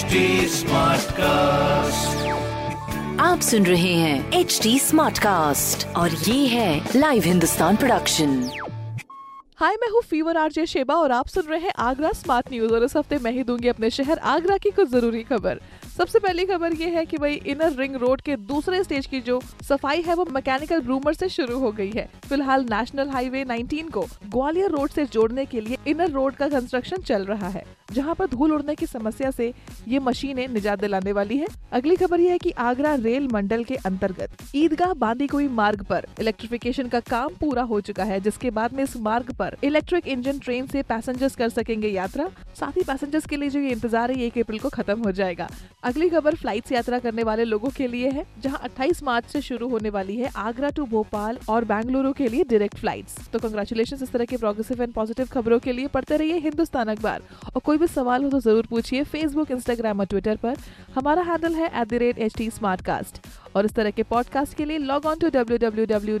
HD cast आप सुन रहे हैं एच डी स्मार्ट कास्ट और ये है लाइव हिंदुस्तान प्रोडक्शन हाय मैं हूँ फीवर आरजे शेबा और आप सुन रहे हैं आगरा स्मार्ट न्यूज़ और इस हफ़्ते मैं ही दूँगी अपने शहर आगरा की कुछ ज़रूरी खबर। सबसे पहली खबर ये है कि भाई इनर रिंग रोड के दूसरे स्टेज की जो सफ़ाई है वो मैकेनिकल ब्रूमर से शुरू हो गई है। फ़िलहाल नेशनल हाईवे 19 को ग्वालियर रोड से जोड़ने के लिए इनर रोड का कंस्ट्रक्शन चल रहा है, जहाँ पर धूल उड़ने की समस्या से ये मशीनें निजात दिलाने वाली है। अगली खबर यह है कि आगरा रेल मंडल के अंतर्गत ईदगाह बांदीकुई मार्ग पर इलेक्ट्रिफिकेशन का काम पूरा हो चुका है, जिसके बाद में इस मार्ग पर इलेक्ट्रिक इंजन ट्रेन से पैसेंजर्स कर सकेंगे यात्रा। साथ ही पैसेंजर्स के लिए जो ये इंतज़ार है, एक अप्रैल को खत्म हो जाएगा। अगली खबर फ़्लाइट से यात्रा करने वाले लोगों के लिए है, जहाँ 28 मार्च से शुरू होने वाली है आगरा टू भोपाल और बेंगलुरु के लिए डायरेक्ट फ्लाइट्स तो कंग्रेचुलेशन इस तरह के प्रोग्रेसिव एंड पॉजिटिव खबरों के लिए, पढ़ते रहिए हिंदुस्तान अखबार। और कोई भी सवाल हो तो ज़रूर पूछिए फेसबुक इंस्टाग्राम और ट्विटर पर। हमारा हैंडल है एट और इस तरह के पॉडकास्ट के लिए लॉग ऑन टू डब्ल्यू